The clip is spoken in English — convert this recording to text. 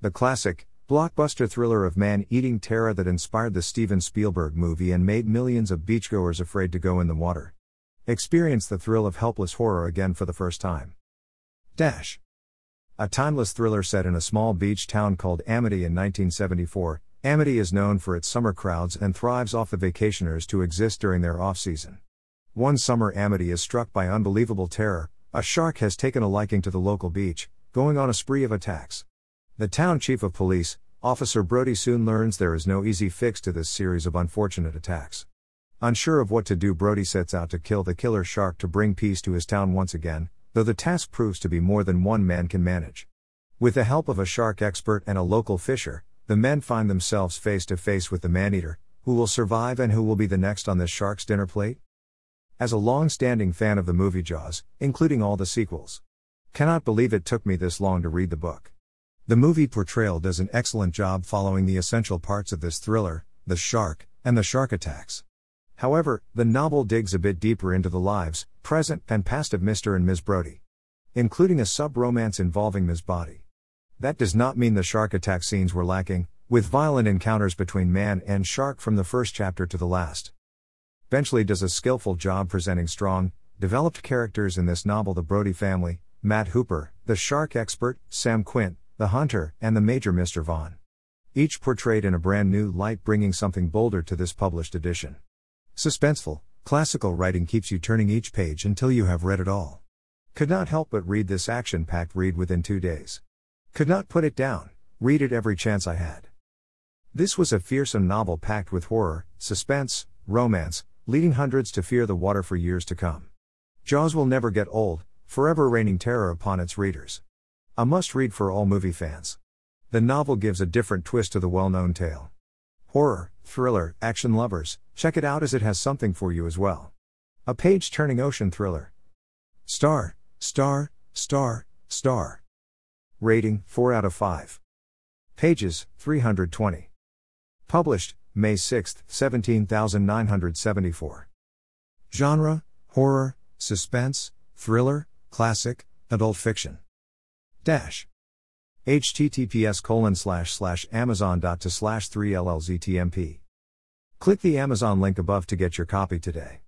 The classic, blockbuster thriller of man eating terror that inspired the Steven Spielberg movie and made millions of beachgoers afraid to go in the water. Experience the thrill of helpless horror again for the first time. Dash. A timeless thriller set in a small beach town called Amity in 1974, Amity is known for its summer crowds and thrives off the vacationers to exist during their off season. One summer, Amity is struck by unbelievable terror. A shark has taken a liking to the local beach, going on a spree of attacks. The town chief of police, Officer Brody, soon learns there is no easy fix to this series of unfortunate attacks. Unsure of what to do, Brody sets out to kill the killer shark to bring peace to his town once again, though the task proves to be more than one man can manage. With the help of a shark expert and a local fisher, the men find themselves face to face with the man-eater, who will survive and who will be the next on this shark's dinner plate? As a long standing fan of the movie Jaws, including all the sequels, cannot believe it took me this long to read the book. The movie portrayal does an excellent job following the essential parts of this thriller the shark, and the shark attacks. However, the novel digs a bit deeper into the lives, present and past of Mr. and Ms. Brody, including a sub romance involving Ms. Body. That does not mean the shark attack scenes were lacking, with violent encounters between man and shark from the first chapter to the last. Benchley does a skillful job presenting strong, developed characters in this novel the Brody family, Matt Hooper, the shark expert, Sam Quint, the hunter, and the Major Mr. Vaughn. Each portrayed in a brand new light, bringing something bolder to this published edition. Suspenseful, classical writing keeps you turning each page until you have read it all. Could not help but read this action packed read within two days. Could not put it down, read it every chance I had. This was a fearsome novel packed with horror, suspense, romance, leading hundreds to fear the water for years to come. Jaws will never get old, forever raining terror upon its readers. A must read for all movie fans. The novel gives a different twist to the well known tale. Horror, thriller, action lovers, check it out as it has something for you as well. A page turning ocean thriller. Star, star, star, star. Rating 4 out of 5. Pages 320. Published May 6, 17974. Genre Horror, Suspense, Thriller, Classic, Adult Fiction. Dash. https colon slash slash amazon dot to slash 3 llztmp. Click the Amazon link above to get your copy today.